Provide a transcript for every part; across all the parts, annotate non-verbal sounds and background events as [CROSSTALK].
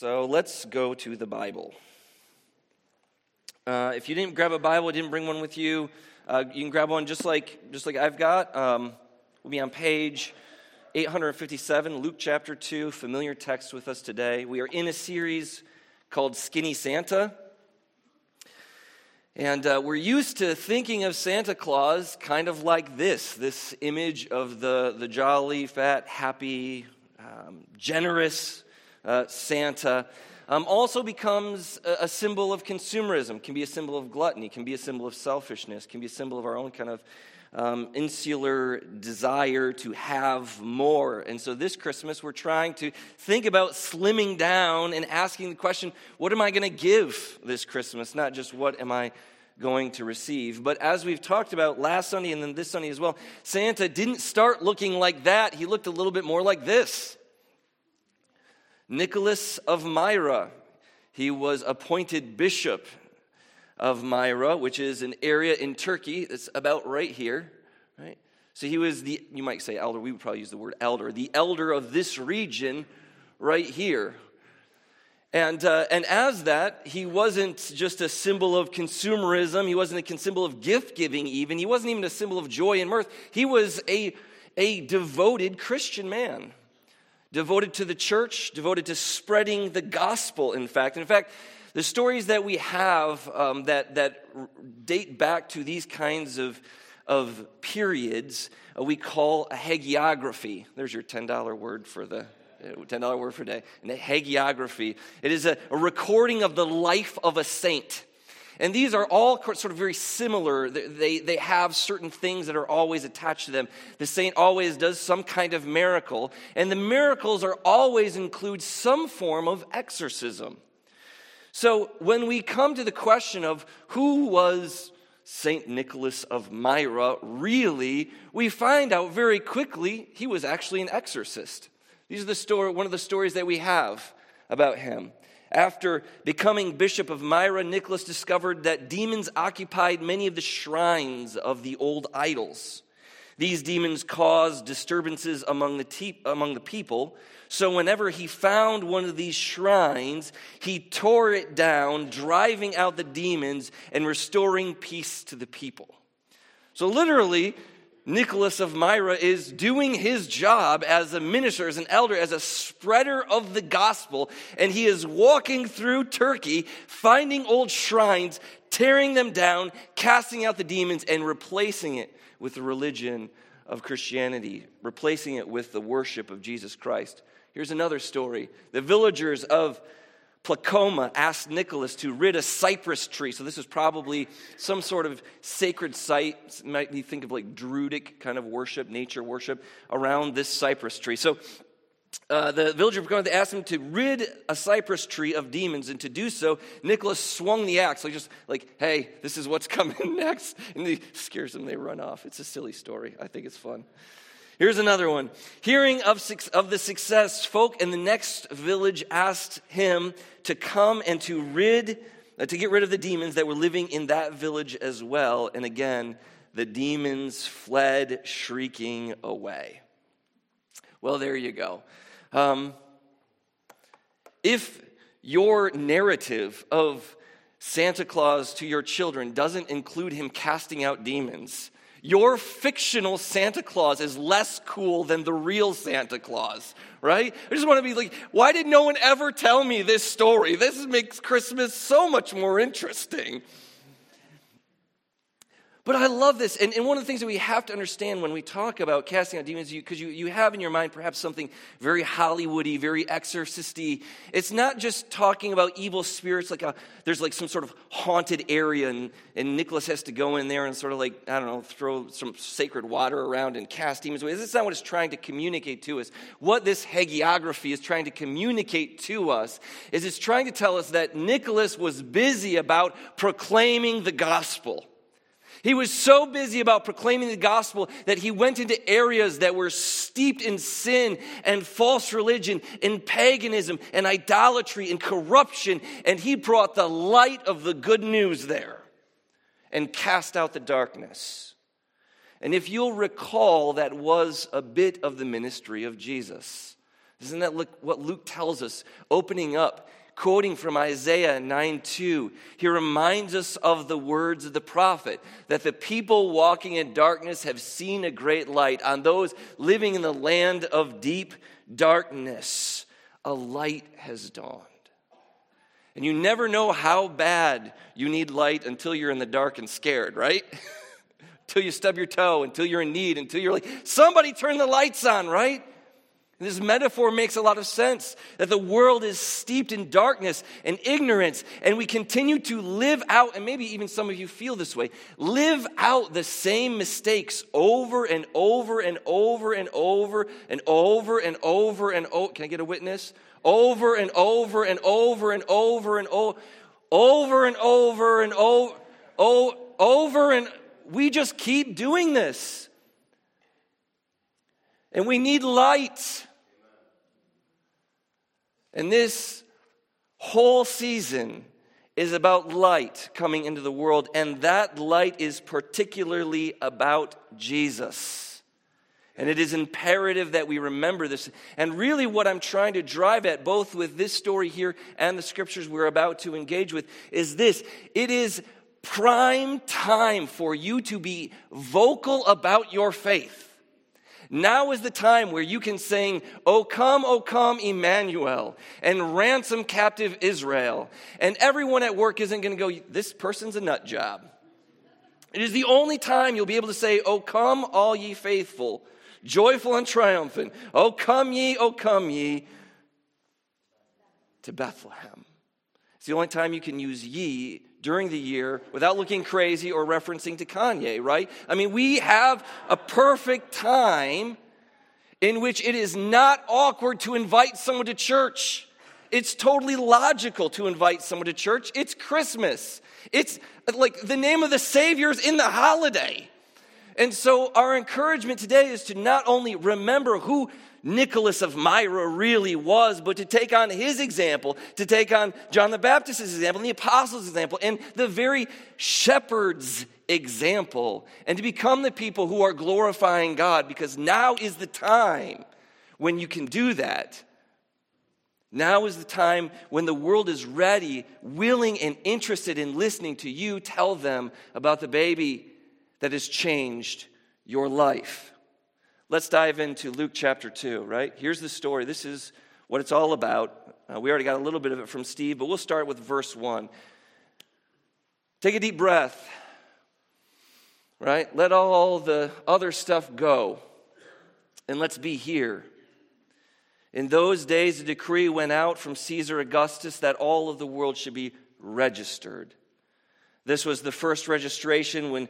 So let's go to the Bible. Uh, if you didn't grab a Bible, didn't bring one with you, uh, you can grab one just like just like I've got. Um, we'll be on page 857, Luke chapter 2, familiar text with us today. We are in a series called Skinny Santa. And uh, we're used to thinking of Santa Claus kind of like this this image of the, the jolly, fat, happy, um, generous uh, Santa. Um, also becomes a, a, symbol of consumerism, can be a symbol of gluttony, can be a symbol of selfishness, can be a symbol of our own kind of um, insular desire to have more. And so this Christmas, we're trying to think about slimming down and asking the question what am I going to give this Christmas? Not just what am I going to receive. But as we've talked about last Sunday and then this Sunday as well, Santa didn't start looking like that. He looked a little bit more like this. Nicholas of Myra. He was appointed bishop of Myra, which is an area in Turkey that's about right here, right? So he was the, you might say elder, we would probably use the word elder, the elder of this region right here. And, uh, and as that, he wasn't just a symbol of consumerism, he wasn't a symbol of gift giving, even. He wasn't even a symbol of joy and mirth. He was a, a devoted Christian man devoted to the church, devoted to spreading the gospel, in fact. in fact, the stories that we have um, that, that date back to these kinds of, of periods, uh, we call a hagiography. There's your $10 word for the $10 word for day. And a hagiography. It is a, a recording of the life of a saint. And these are all sort of very similar. They, they have certain things that are always attached to them. The saint always does some kind of miracle, and the miracles are always include some form of exorcism. So when we come to the question of who was Saint Nicholas of Myra, really, we find out very quickly he was actually an exorcist. These are the story, one of the stories that we have about him. After becoming Bishop of Myra, Nicholas discovered that demons occupied many of the shrines of the old idols. These demons caused disturbances among the, te- among the people. So, whenever he found one of these shrines, he tore it down, driving out the demons and restoring peace to the people. So, literally, Nicholas of Myra is doing his job as a minister, as an elder, as a spreader of the gospel, and he is walking through Turkey, finding old shrines, tearing them down, casting out the demons, and replacing it with the religion of Christianity, replacing it with the worship of Jesus Christ. Here's another story. The villagers of Placoma asked Nicholas to rid a cypress tree. So, this is probably some sort of sacred site. Might be think of like Druidic kind of worship, nature worship around this cypress tree. So, uh, the villager of Placoma asked him to rid a cypress tree of demons, and to do so, Nicholas swung the axe, like just like, hey, this is what's [LAUGHS] coming next. And he scares them, they run off. It's a silly story. I think it's fun. Here's another one. Hearing of, of the success, folk in the next village asked him to come and to rid, uh, to get rid of the demons that were living in that village as well. And again, the demons fled shrieking away. Well, there you go. Um, if your narrative of Santa Claus to your children doesn't include him casting out demons, your fictional Santa Claus is less cool than the real Santa Claus, right? I just want to be like, why did no one ever tell me this story? This makes Christmas so much more interesting. But I love this. And, and one of the things that we have to understand when we talk about casting out demons, because you, you, you have in your mind perhaps something very Hollywoody, very exorcisty. It's not just talking about evil spirits, like a, there's like some sort of haunted area, and, and Nicholas has to go in there and sort of like, I don't know, throw some sacred water around and cast demons away. This is not what it's trying to communicate to us. What this hagiography is trying to communicate to us is it's trying to tell us that Nicholas was busy about proclaiming the gospel. He was so busy about proclaiming the gospel that he went into areas that were steeped in sin and false religion and paganism and idolatry and corruption, and he brought the light of the good news there and cast out the darkness. And if you'll recall, that was a bit of the ministry of Jesus. Isn't that what Luke tells us? Opening up, quoting from Isaiah 9 2, he reminds us of the words of the prophet that the people walking in darkness have seen a great light. On those living in the land of deep darkness, a light has dawned. And you never know how bad you need light until you're in the dark and scared, right? [LAUGHS] until you stub your toe, until you're in need, until you're like, somebody turn the lights on, right? And this metaphor makes a lot of sense that the world is steeped in darkness and ignorance, and we continue to live out, and maybe even some of you feel this way live out the same mistakes over and over and over and over and over and over and over. Can I get a witness? Over and over and over and over and over, over and over and over, over and we just keep doing this. And we need light. And this whole season is about light coming into the world, and that light is particularly about Jesus. And it is imperative that we remember this. And really, what I'm trying to drive at, both with this story here and the scriptures we're about to engage with, is this it is prime time for you to be vocal about your faith. Now is the time where you can sing, O come, O come, Emmanuel, and ransom captive Israel. And everyone at work isn't going to go, This person's a nut job. It is the only time you'll be able to say, O come, all ye faithful, joyful and triumphant. O come ye, O come ye to Bethlehem. It's the only time you can use ye during the year without looking crazy or referencing to Kanye, right? I mean, we have a perfect time in which it is not awkward to invite someone to church. It's totally logical to invite someone to church. It's Christmas. It's like the name of the Savior is in the holiday. And so, our encouragement today is to not only remember who Nicholas of Myra really was, but to take on his example, to take on John the Baptist's example, and the apostles' example, and the very shepherd's example, and to become the people who are glorifying God, because now is the time when you can do that. Now is the time when the world is ready, willing, and interested in listening to you tell them about the baby that has changed your life. Let's dive into Luke chapter 2, right? Here's the story. This is what it's all about. Uh, we already got a little bit of it from Steve, but we'll start with verse 1. Take a deep breath, right? Let all the other stuff go, and let's be here. In those days, a decree went out from Caesar Augustus that all of the world should be registered. This was the first registration when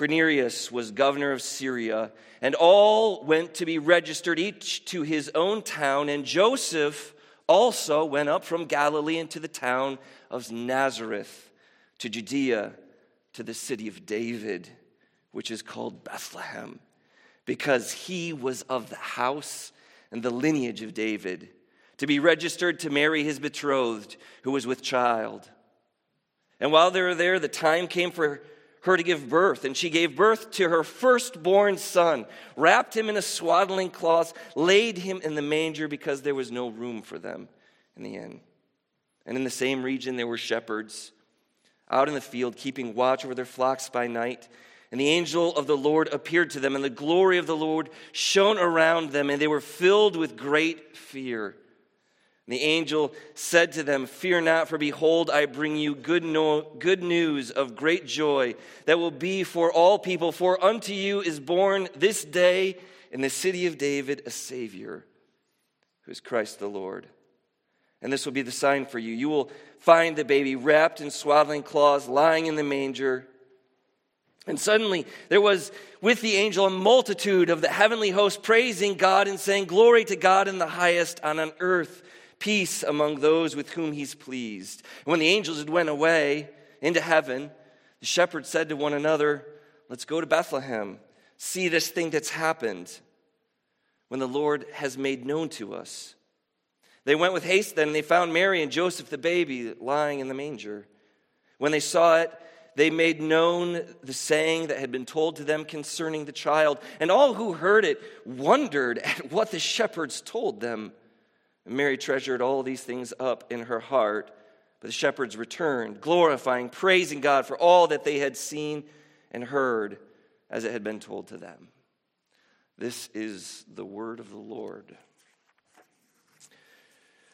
Quirinius was governor of Syria, and all went to be registered, each to his own town. And Joseph also went up from Galilee into the town of Nazareth to Judea, to the city of David, which is called Bethlehem, because he was of the house and the lineage of David, to be registered to marry his betrothed, who was with child. And while they were there, the time came for her to give birth, and she gave birth to her firstborn son, wrapped him in a swaddling cloth, laid him in the manger because there was no room for them in the inn. And in the same region there were shepherds out in the field, keeping watch over their flocks by night. And the angel of the Lord appeared to them, and the glory of the Lord shone around them, and they were filled with great fear. The angel said to them, Fear not, for behold, I bring you good, no- good news of great joy that will be for all people. For unto you is born this day in the city of David a Savior, who is Christ the Lord. And this will be the sign for you. You will find the baby wrapped in swaddling cloths, lying in the manger. And suddenly there was with the angel a multitude of the heavenly host praising God and saying, Glory to God in the highest, and on earth peace among those with whom he's pleased. And when the angels had went away into heaven, the shepherds said to one another, Let's go to Bethlehem, see this thing that's happened when the Lord has made known to us. They went with haste then, and they found Mary and Joseph the baby lying in the manger. When they saw it, they made known the saying that had been told to them concerning the child. And all who heard it wondered at what the shepherds told them. And Mary treasured all these things up in her heart. But the shepherds returned, glorifying, praising God for all that they had seen and heard as it had been told to them. This is the word of the Lord.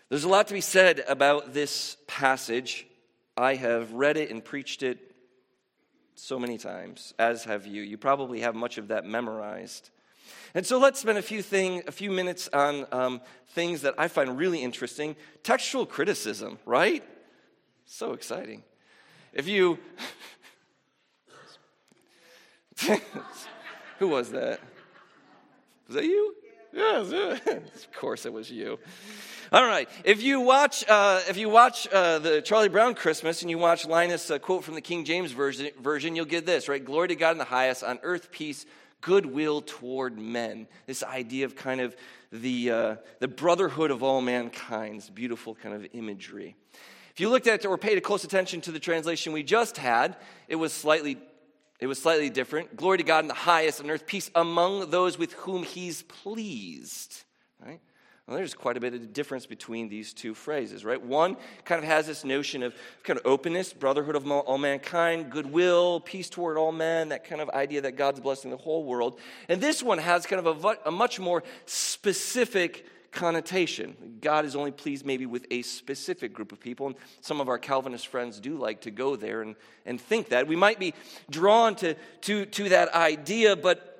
There's a lot to be said about this passage. I have read it and preached it so many times, as have you. You probably have much of that memorized. And so let's spend a few thing, a few minutes on um, things that I find really interesting. Textual criticism, right? So exciting. If you, [LAUGHS] who was that? Was that you? Yes, of course it was you. All right. If you watch, uh, if you watch uh, the Charlie Brown Christmas and you watch Linus uh, quote from the King James version, version, you'll get this right. Glory to God in the highest, on earth peace, goodwill toward men. This idea of kind of the uh, the brotherhood of all mankind. Beautiful kind of imagery. If you looked at or paid a close attention to the translation we just had, it was slightly it was slightly different. Glory to God in the highest on earth, peace among those with whom he's pleased. Right? Well, there's quite a bit of difference between these two phrases, right? One kind of has this notion of kind of openness, brotherhood of all mankind, goodwill, peace toward all men, that kind of idea that God's blessing the whole world. And this one has kind of a, a much more specific connotation. God is only pleased maybe with a specific group of people. And some of our Calvinist friends do like to go there and, and think that. We might be drawn to, to, to that idea, but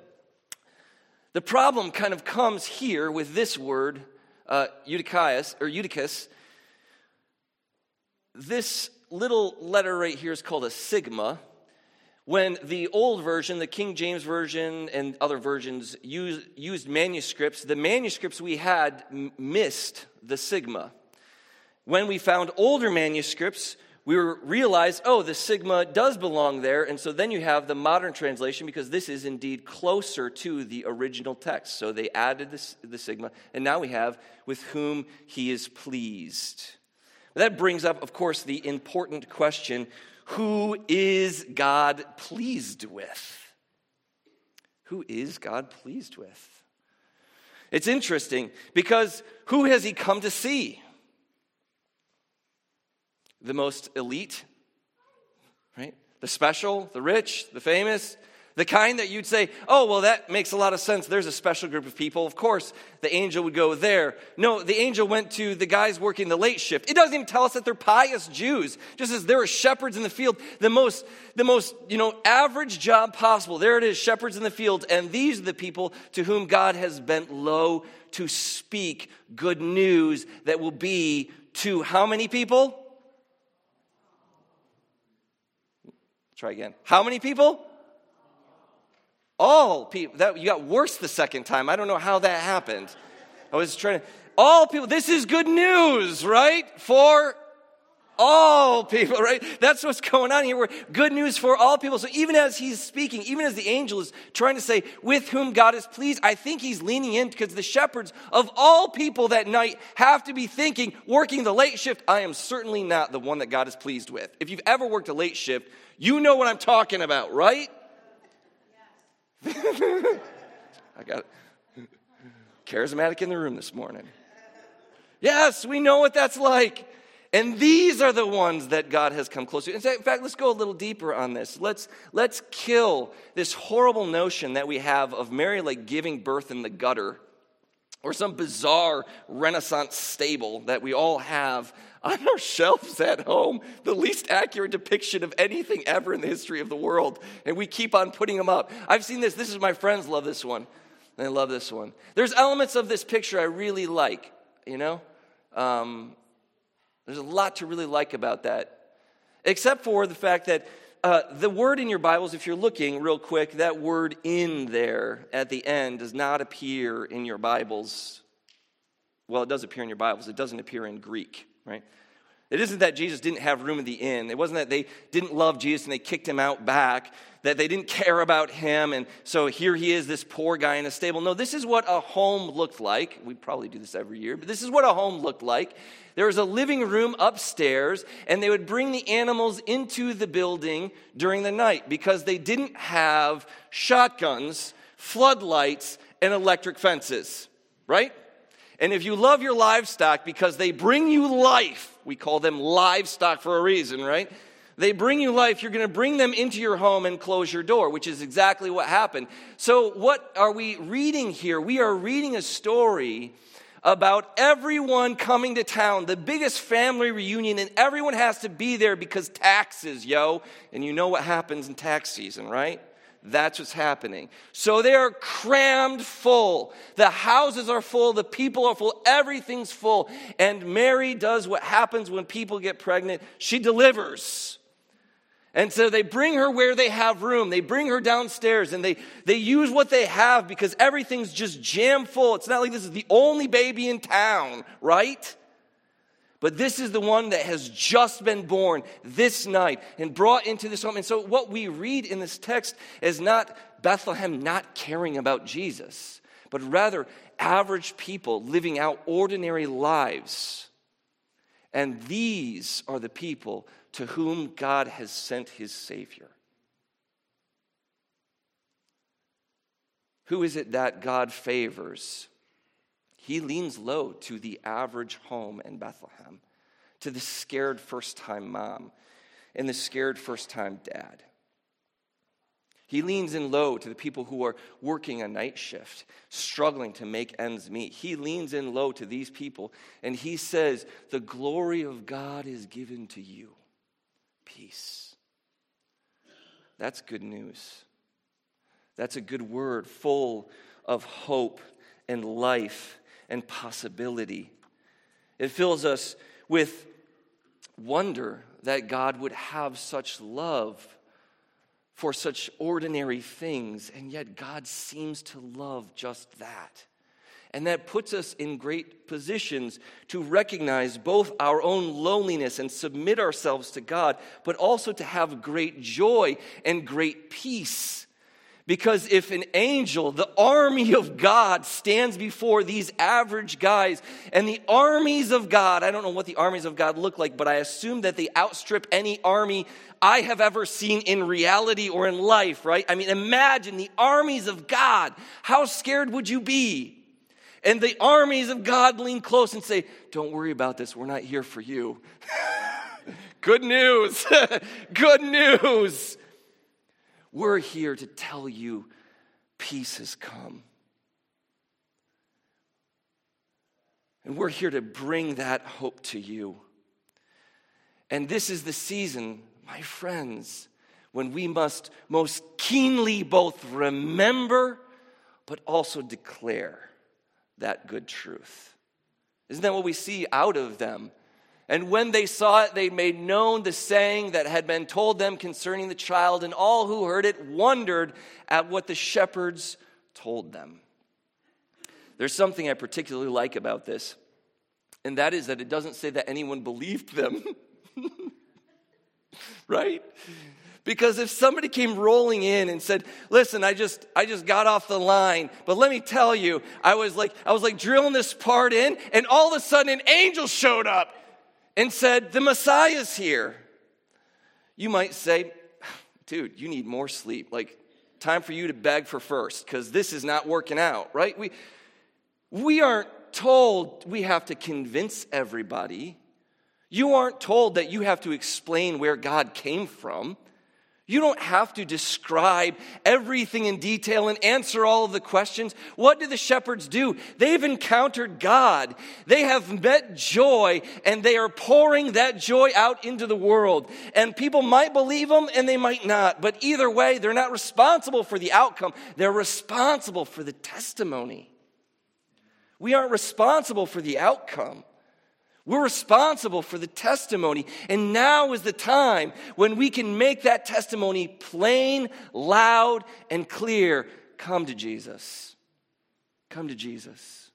the problem kind of comes here with this word uh, eudokias, or eudokia, this little letter right here is called a sigma. When the old version, the King James Version, and other versions used, used manuscripts, the manuscripts we had missed the sigma. When we found older manuscripts, we realized, oh, the sigma does belong there. And so then you have the modern translation because this is indeed closer to the original text. So they added the sigma, and now we have with whom he is pleased. That brings up, of course, the important question who is God pleased with? Who is God pleased with? It's interesting because who has he come to see? The most elite, right? The special, the rich, the famous, the kind that you'd say, oh, well, that makes a lot of sense. There's a special group of people. Of course, the angel would go there. No, the angel went to the guys working the late shift. It doesn't even tell us that they're pious Jews. Just as there are shepherds in the field, the most, the most, you know, average job possible. There it is, shepherds in the field. And these are the people to whom God has bent low to speak good news that will be to how many people? Try again. How many people? All people. That, you got worse the second time. I don't know how that happened. I was trying to. All people. This is good news, right? For all people, right? That's what's going on here. We're good news for all people. So even as he's speaking, even as the angel is trying to say, with whom God is pleased, I think he's leaning in because the shepherds of all people that night have to be thinking, working the late shift, I am certainly not the one that God is pleased with. If you've ever worked a late shift, you know what I'm talking about, right? [LAUGHS] I got it. Charismatic in the room this morning. Yes, we know what that's like. And these are the ones that God has come close to. In fact, let's go a little deeper on this. Let's, let's kill this horrible notion that we have of Mary like giving birth in the gutter or some bizarre Renaissance stable that we all have on our shelves at home, the least accurate depiction of anything ever in the history of the world. And we keep on putting them up. I've seen this. This is my friends love this one. They love this one. There's elements of this picture I really like, you know? Um, there's a lot to really like about that, except for the fact that uh, the word in your Bibles, if you're looking real quick, that word in there at the end does not appear in your Bibles. Well, it does appear in your Bibles, it doesn't appear in Greek, right? It isn't that Jesus didn't have room in the inn. It wasn't that they didn't love Jesus and they kicked him out back, that they didn't care about him. And so here he is, this poor guy in a stable. No, this is what a home looked like. We probably do this every year, but this is what a home looked like. There was a living room upstairs, and they would bring the animals into the building during the night because they didn't have shotguns, floodlights, and electric fences, right? And if you love your livestock because they bring you life, we call them livestock for a reason, right? They bring you life, you're going to bring them into your home and close your door, which is exactly what happened. So, what are we reading here? We are reading a story about everyone coming to town, the biggest family reunion, and everyone has to be there because taxes, yo. And you know what happens in tax season, right? That's what's happening. So they are crammed full. The houses are full, the people are full, everything's full. And Mary does what happens when people get pregnant she delivers. And so they bring her where they have room. They bring her downstairs and they, they use what they have because everything's just jam full. It's not like this is the only baby in town, right? But this is the one that has just been born this night and brought into this home. And so, what we read in this text is not Bethlehem not caring about Jesus, but rather average people living out ordinary lives. And these are the people to whom God has sent his Savior. Who is it that God favors? He leans low to the average home in Bethlehem, to the scared first time mom and the scared first time dad. He leans in low to the people who are working a night shift, struggling to make ends meet. He leans in low to these people and he says, The glory of God is given to you. Peace. That's good news. That's a good word full of hope and life and possibility. It fills us with wonder that God would have such love for such ordinary things, and yet God seems to love just that. And that puts us in great positions to recognize both our own loneliness and submit ourselves to God, but also to have great joy and great peace because if an angel, the army of God, stands before these average guys, and the armies of God, I don't know what the armies of God look like, but I assume that they outstrip any army I have ever seen in reality or in life, right? I mean, imagine the armies of God. How scared would you be? And the armies of God lean close and say, Don't worry about this, we're not here for you. [LAUGHS] Good news. [LAUGHS] Good news. We're here to tell you peace has come. And we're here to bring that hope to you. And this is the season, my friends, when we must most keenly both remember but also declare that good truth. Isn't that what we see out of them and when they saw it, they made known the saying that had been told them concerning the child, and all who heard it wondered at what the shepherds told them. There's something I particularly like about this, and that is that it doesn't say that anyone believed them. [LAUGHS] right? Because if somebody came rolling in and said, "Listen, I just I just got off the line, but let me tell you, I was like I was like drilling this part in and all of a sudden an angel showed up and said, The Messiah's here. You might say, Dude, you need more sleep. Like, time for you to beg for first because this is not working out, right? We, we aren't told we have to convince everybody. You aren't told that you have to explain where God came from. You don't have to describe everything in detail and answer all of the questions. What do the shepherds do? They've encountered God. They have met joy and they are pouring that joy out into the world. And people might believe them and they might not. But either way, they're not responsible for the outcome. They're responsible for the testimony. We aren't responsible for the outcome. We're responsible for the testimony. And now is the time when we can make that testimony plain, loud, and clear. Come to Jesus. Come to Jesus.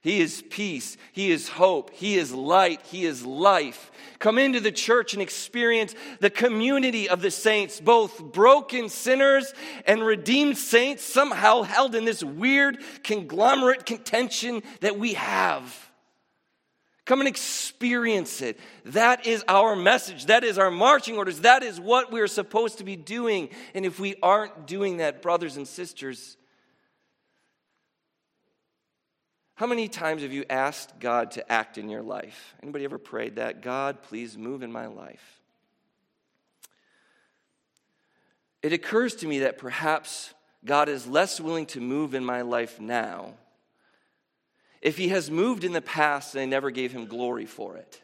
He is peace. He is hope. He is light. He is life. Come into the church and experience the community of the saints, both broken sinners and redeemed saints, somehow held in this weird conglomerate contention that we have. Come and experience it. That is our message. That is our marching orders. That is what we're supposed to be doing. And if we aren't doing that, brothers and sisters, How many times have you asked God to act in your life? Anybody ever prayed that? God, please move in my life. It occurs to me that perhaps God is less willing to move in my life now if he has moved in the past and I never gave him glory for it.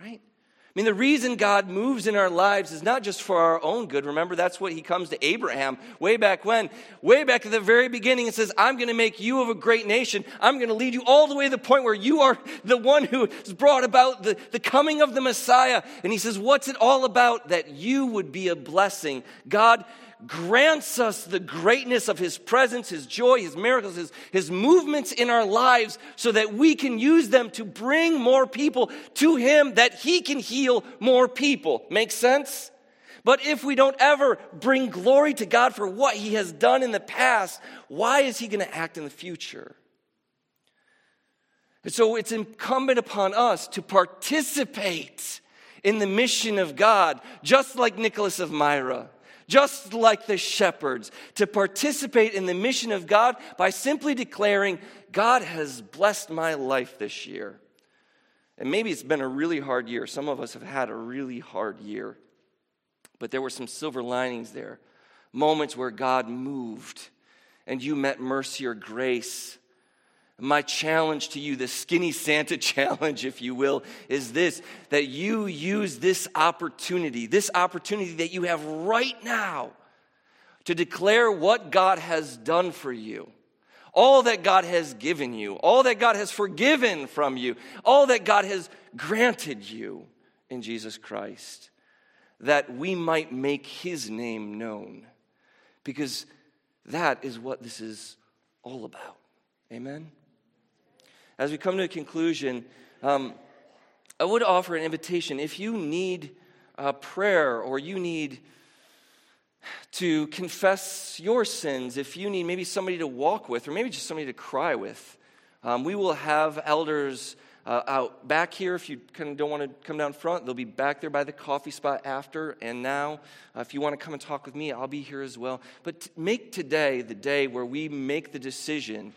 Right? I mean, the reason God moves in our lives is not just for our own good. Remember, that's what he comes to Abraham way back when. Way back at the very beginning, and says, I'm going to make you of a great nation. I'm going to lead you all the way to the point where you are the one who has brought about the, the coming of the Messiah. And he says, What's it all about? That you would be a blessing. God grants us the greatness of His presence, His joy, His miracles, His, His movements in our lives so that we can use them to bring more people to Him, that He can heal more people. Make sense? But if we don't ever bring glory to God for what He has done in the past, why is He going to act in the future? And so it's incumbent upon us to participate in the mission of God, just like Nicholas of Myra just like the shepherds, to participate in the mission of God by simply declaring, God has blessed my life this year. And maybe it's been a really hard year. Some of us have had a really hard year. But there were some silver linings there, moments where God moved and you met mercy or grace my challenge to you, the skinny Santa [LAUGHS] challenge, if you will, is this that you use this opportunity, this opportunity that you have right now to declare what God has done for you, all that God has given you, all that God has forgiven from you, all that God has granted you in Jesus Christ, that we might make his name known. Because that is what this is all about. Amen? As we come to a conclusion, um, I would offer an invitation. If you need a prayer or you need to confess your sins, if you need maybe somebody to walk with or maybe just somebody to cry with, um, we will have elders uh, out back here. If you kind of don't want to come down front, they'll be back there by the coffee spot after and now. Uh, if you want to come and talk with me, I'll be here as well. But t- make today the day where we make the decision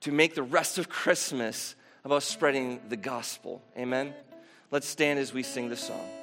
to make the rest of Christmas about spreading the gospel. Amen? Let's stand as we sing the song.